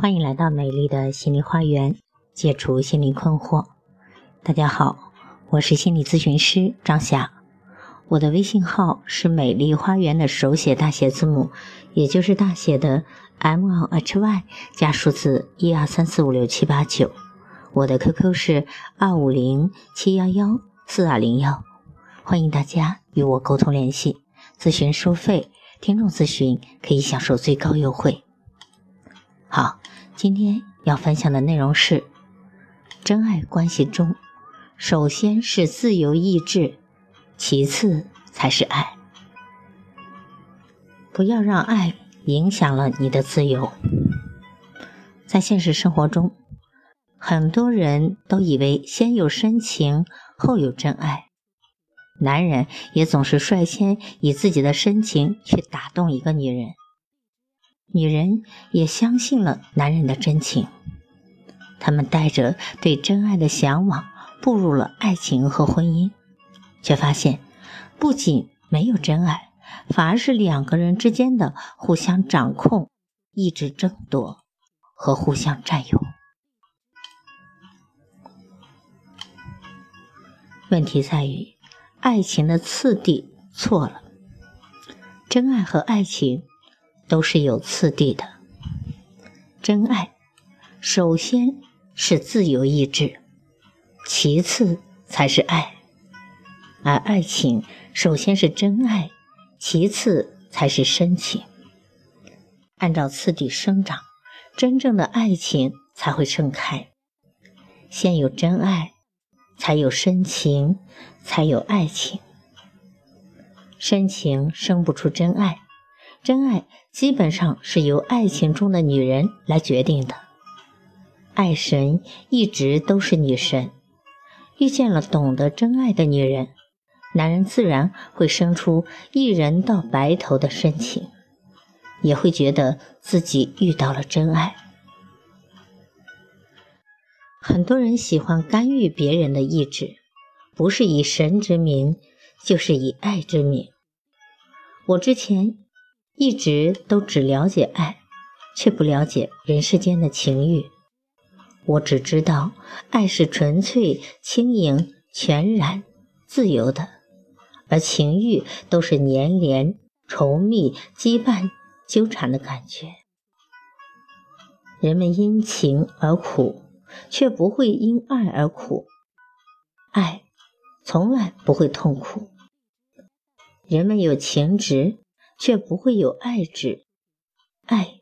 欢迎来到美丽的心理花园，解除心理困惑。大家好，我是心理咨询师张霞，我的微信号是美丽花园的手写大写字母，也就是大写的 M L H Y 加数字一二三四五六七八九。我的 QQ 是二五零七幺幺四二零幺，欢迎大家与我沟通联系。咨询收费，听众咨询可以享受最高优惠。好，今天要分享的内容是：真爱关系中，首先是自由意志，其次才是爱。不要让爱影响了你的自由。在现实生活中，很多人都以为先有深情，后有真爱。男人也总是率先以自己的深情去打动一个女人。女人也相信了男人的真情，他们带着对真爱的向往步入了爱情和婚姻，却发现不仅没有真爱，反而是两个人之间的互相掌控、意志争夺和互相占有。问题在于，爱情的次第错了，真爱和爱情。都是有次第的。真爱首先是自由意志，其次才是爱；而爱情首先是真爱，其次才是深情。按照次第生长，真正的爱情才会盛开。先有真爱，才有深情，才有爱情。深情生不出真爱。真爱基本上是由爱情中的女人来决定的。爱神一直都是女神，遇见了懂得真爱的女人，男人自然会生出一人到白头的深情，也会觉得自己遇到了真爱。很多人喜欢干预别人的意志，不是以神之名，就是以爱之名。我之前。一直都只了解爱，却不了解人世间的情欲。我只知道爱是纯粹、轻盈、全然、自由的，而情欲都是粘连、稠密、羁绊、纠缠的感觉。人们因情而苦，却不会因爱而苦。爱从来不会痛苦。人们有情执。却不会有爱执，爱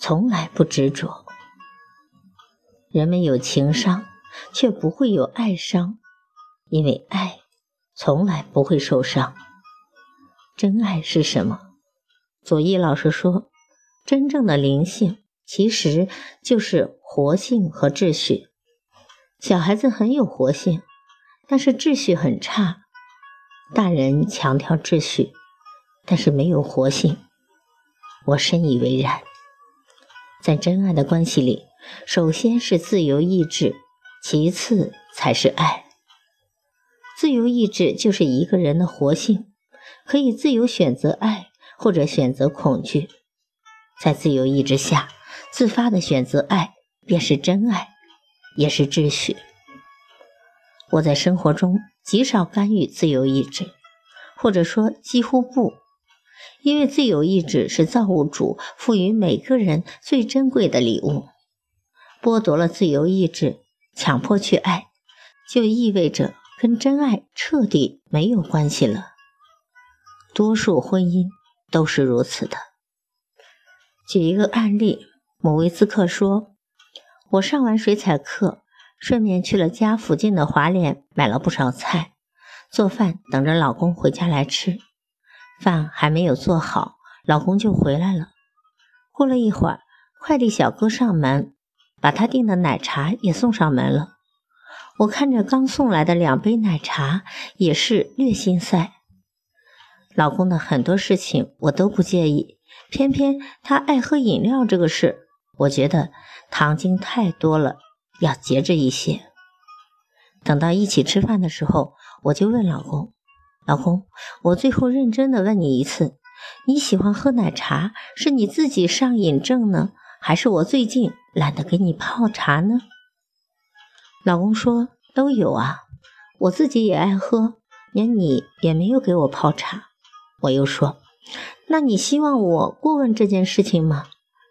从来不执着。人们有情伤，却不会有爱伤，因为爱从来不会受伤。真爱是什么？左一老师说，真正的灵性其实就是活性和秩序。小孩子很有活性，但是秩序很差；大人强调秩序。但是没有活性，我深以为然。在真爱的关系里，首先是自由意志，其次才是爱。自由意志就是一个人的活性，可以自由选择爱或者选择恐惧。在自由意志下，自发的选择爱便是真爱，也是秩序。我在生活中极少干预自由意志，或者说几乎不。因为自由意志是造物主赋予每个人最珍贵的礼物，剥夺了自由意志，强迫去爱，就意味着跟真爱彻底没有关系了。多数婚姻都是如此的。举一个案例，某位咨客说：“我上完水彩课，顺便去了家附近的华联买了不少菜，做饭等着老公回家来吃。”饭还没有做好，老公就回来了。过了一会儿，快递小哥上门，把他订的奶茶也送上门了。我看着刚送来的两杯奶茶，也是略心塞。老公的很多事情我都不介意，偏偏他爱喝饮料这个事，我觉得糖精太多了，要节制一些。等到一起吃饭的时候，我就问老公。老公，我最后认真的问你一次：你喜欢喝奶茶，是你自己上瘾症呢，还是我最近懒得给你泡茶呢？老公说都有啊，我自己也爱喝，连你也没有给我泡茶。我又说，那你希望我过问这件事情吗？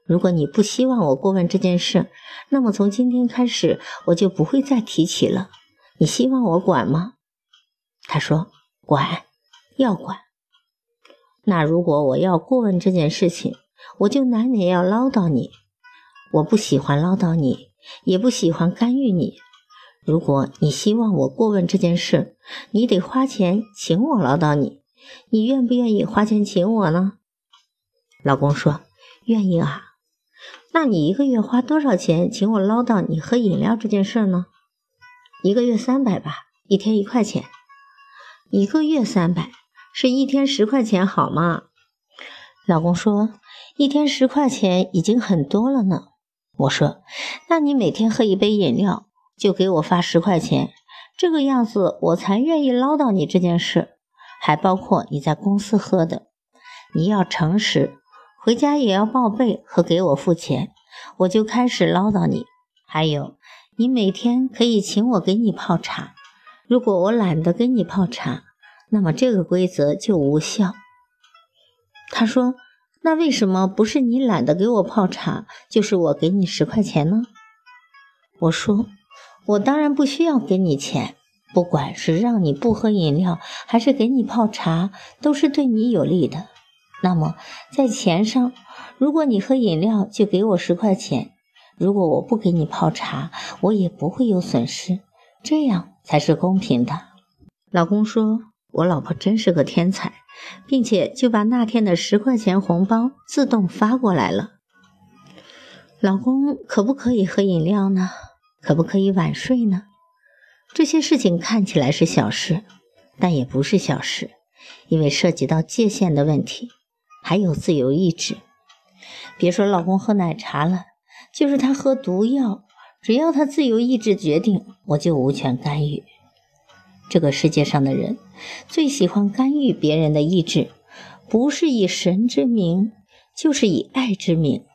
如果你不希望我过问这件事，那么从今天开始我就不会再提起了。你希望我管吗？他说管，要管。那如果我要过问这件事情，我就难免要唠叨你。我不喜欢唠叨你，也不喜欢干预你。如果你希望我过问这件事，你得花钱请我唠叨你。你愿不愿意花钱请我呢？老公说愿意啊。那你一个月花多少钱请我唠叨你喝饮料这件事呢？一个月三百吧，一天一块钱。一个月三百，是一天十块钱好吗？老公说一天十块钱已经很多了呢。我说那你每天喝一杯饮料就给我发十块钱，这个样子我才愿意唠叨你这件事，还包括你在公司喝的，你要诚实。回家也要报备和给我付钱，我就开始唠叨你。还有，你每天可以请我给你泡茶。如果我懒得给你泡茶，那么这个规则就无效。他说：“那为什么不是你懒得给我泡茶，就是我给你十块钱呢？”我说：“我当然不需要给你钱，不管是让你不喝饮料，还是给你泡茶，都是对你有利的。”那么，在钱上，如果你喝饮料就给我十块钱，如果我不给你泡茶，我也不会有损失，这样才是公平的。老公说：“我老婆真是个天才，并且就把那天的十块钱红包自动发过来了。”老公可不可以喝饮料呢？可不可以晚睡呢？这些事情看起来是小事，但也不是小事，因为涉及到界限的问题。还有自由意志，别说老公喝奶茶了，就是他喝毒药，只要他自由意志决定，我就无权干预。这个世界上的人最喜欢干预别人的意志，不是以神之名，就是以爱之名。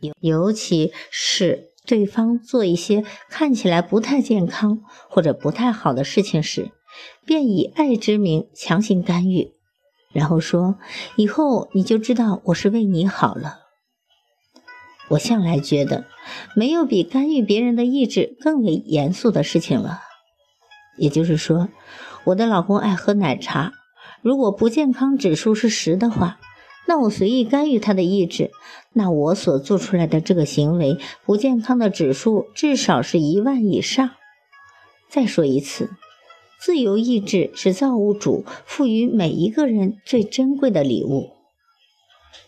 尤尤其是对方做一些看起来不太健康或者不太好的事情时，便以爱之名强行干预。然后说：“以后你就知道我是为你好了。”我向来觉得，没有比干预别人的意志更为严肃的事情了。也就是说，我的老公爱喝奶茶，如果不健康指数是十的话，那我随意干预他的意志，那我所做出来的这个行为不健康的指数至少是一万以上。再说一次。自由意志是造物主赋予每一个人最珍贵的礼物。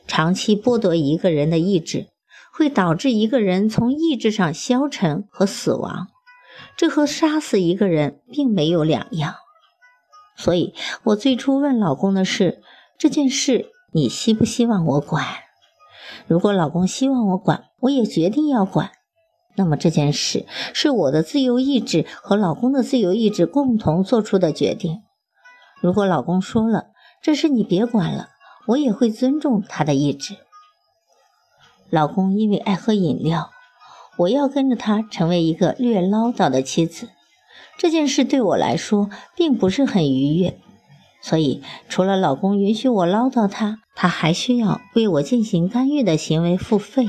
长期剥夺一个人的意志，会导致一个人从意志上消沉和死亡，这和杀死一个人并没有两样。所以我最初问老公的是：这件事你希不希望我管？如果老公希望我管，我也决定要管。那么这件事是我的自由意志和老公的自由意志共同做出的决定。如果老公说了这事你别管了，我也会尊重他的意志。老公因为爱喝饮料，我要跟着他成为一个略唠叨的妻子，这件事对我来说并不是很愉悦。所以，除了老公允许我唠叨他，他还需要为我进行干预的行为付费。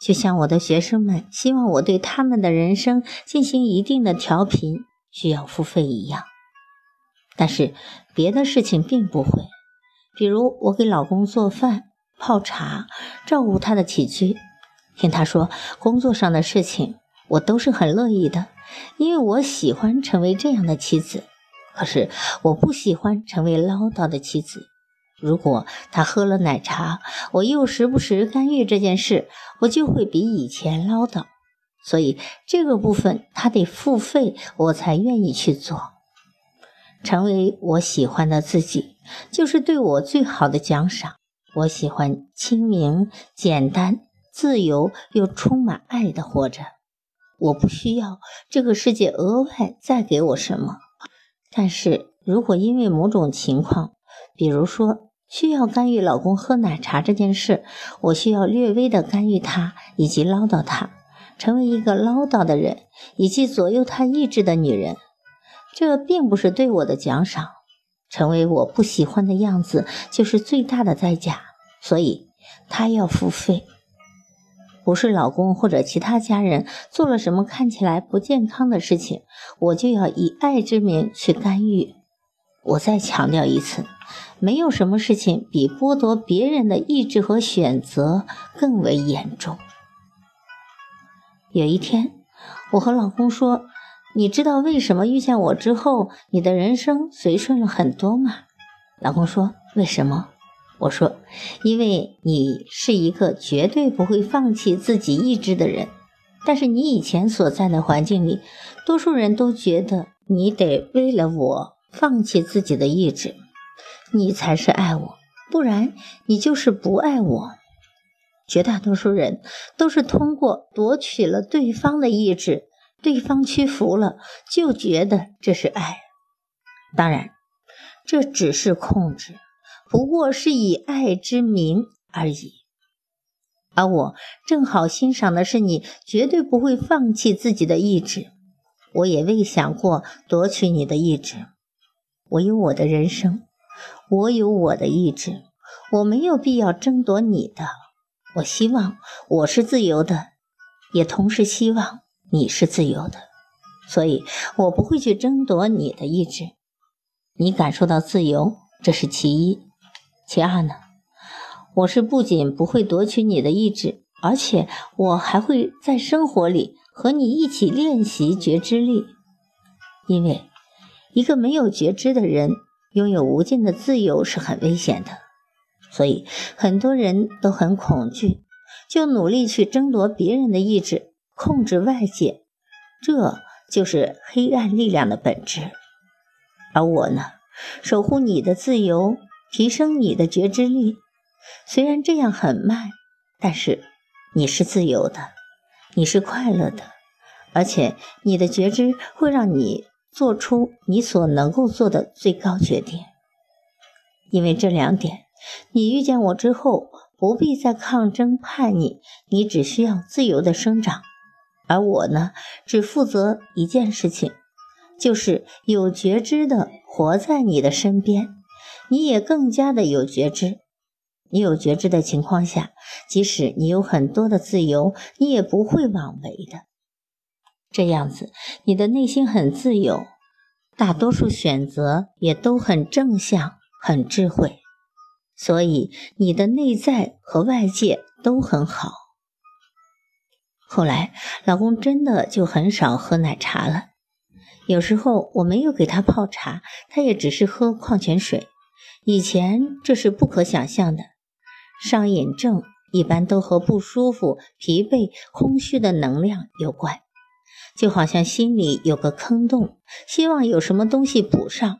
就像我的学生们希望我对他们的人生进行一定的调频，需要付费一样。但是别的事情并不会，比如我给老公做饭、泡茶、照顾他的起居，听他说工作上的事情，我都是很乐意的，因为我喜欢成为这样的妻子。可是我不喜欢成为唠叨的妻子。如果他喝了奶茶，我又时不时干预这件事，我就会比以前唠叨。所以这个部分他得付费，我才愿意去做。成为我喜欢的自己，就是对我最好的奖赏。我喜欢清明、简单、自由又充满爱的活着。我不需要这个世界额外再给我什么。但是如果因为某种情况，比如说，需要干预老公喝奶茶这件事，我需要略微的干预他，以及唠叨他，成为一个唠叨的人，以及左右他意志的女人。这并不是对我的奖赏，成为我不喜欢的样子就是最大的代价，所以他要付费。不是老公或者其他家人做了什么看起来不健康的事情，我就要以爱之名去干预。我再强调一次，没有什么事情比剥夺别人的意志和选择更为严重。有一天，我和老公说：“你知道为什么遇见我之后，你的人生随顺了很多吗？”老公说：“为什么？”我说，因为你是一个绝对不会放弃自己意志的人，但是你以前所在的环境里，多数人都觉得你得为了我放弃自己的意志，你才是爱我，不然你就是不爱我。绝大多数人都是通过夺取了对方的意志，对方屈服了，就觉得这是爱。当然，这只是控制。不过是以爱之名而已，而我正好欣赏的是你绝对不会放弃自己的意志，我也未想过夺取你的意志。我有我的人生，我有我的意志，我没有必要争夺你的。我希望我是自由的，也同时希望你是自由的，所以我不会去争夺你的意志。你感受到自由，这是其一。其二呢，我是不仅不会夺取你的意志，而且我还会在生活里和你一起练习觉知力。因为一个没有觉知的人拥有无尽的自由是很危险的，所以很多人都很恐惧，就努力去争夺别人的意志，控制外界。这就是黑暗力量的本质。而我呢，守护你的自由。提升你的觉知力，虽然这样很慢，但是你是自由的，你是快乐的，而且你的觉知会让你做出你所能够做的最高决定。因为这两点，你遇见我之后不必再抗争叛逆，你只需要自由的生长，而我呢，只负责一件事情，就是有觉知的活在你的身边。你也更加的有觉知，你有觉知的情况下，即使你有很多的自由，你也不会妄为的。这样子，你的内心很自由，大多数选择也都很正向、很智慧，所以你的内在和外界都很好。后来，老公真的就很少喝奶茶了，有时候我没有给他泡茶，他也只是喝矿泉水。以前这是不可想象的，上瘾症一般都和不舒服、疲惫、空虚的能量有关，就好像心里有个坑洞，希望有什么东西补上。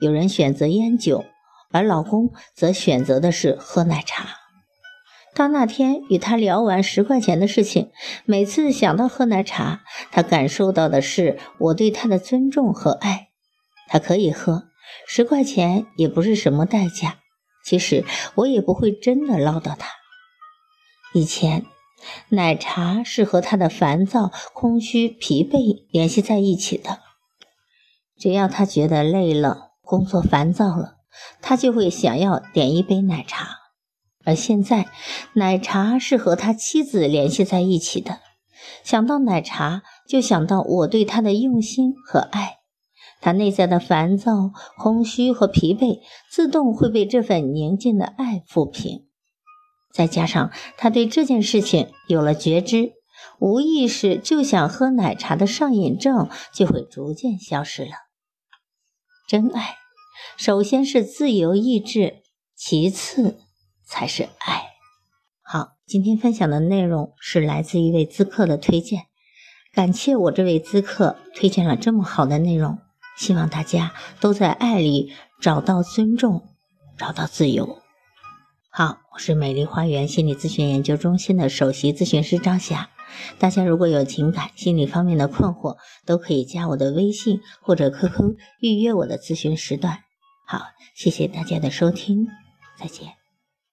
有人选择烟酒，而老公则选择的是喝奶茶。当那天与他聊完十块钱的事情，每次想到喝奶茶，他感受到的是我对他的尊重和爱。他可以喝。十块钱也不是什么代价，其实我也不会真的唠叨他。以前，奶茶是和他的烦躁、空虚、疲惫联系在一起的。只要他觉得累了、工作烦躁了，他就会想要点一杯奶茶。而现在，奶茶是和他妻子联系在一起的。想到奶茶，就想到我对他的用心和爱。他内在的烦躁、空虚和疲惫，自动会被这份宁静的爱抚平。再加上他对这件事情有了觉知，无意识就想喝奶茶的上瘾症就会逐渐消失了。真爱，首先是自由意志，其次才是爱。好，今天分享的内容是来自一位咨客的推荐，感谢我这位咨客推荐了这么好的内容。希望大家都在爱里找到尊重，找到自由。好，我是美丽花园心理咨询研究中心的首席咨询师张霞。大家如果有情感、心理方面的困惑，都可以加我的微信或者 QQ 预约我的咨询时段。好，谢谢大家的收听，再见。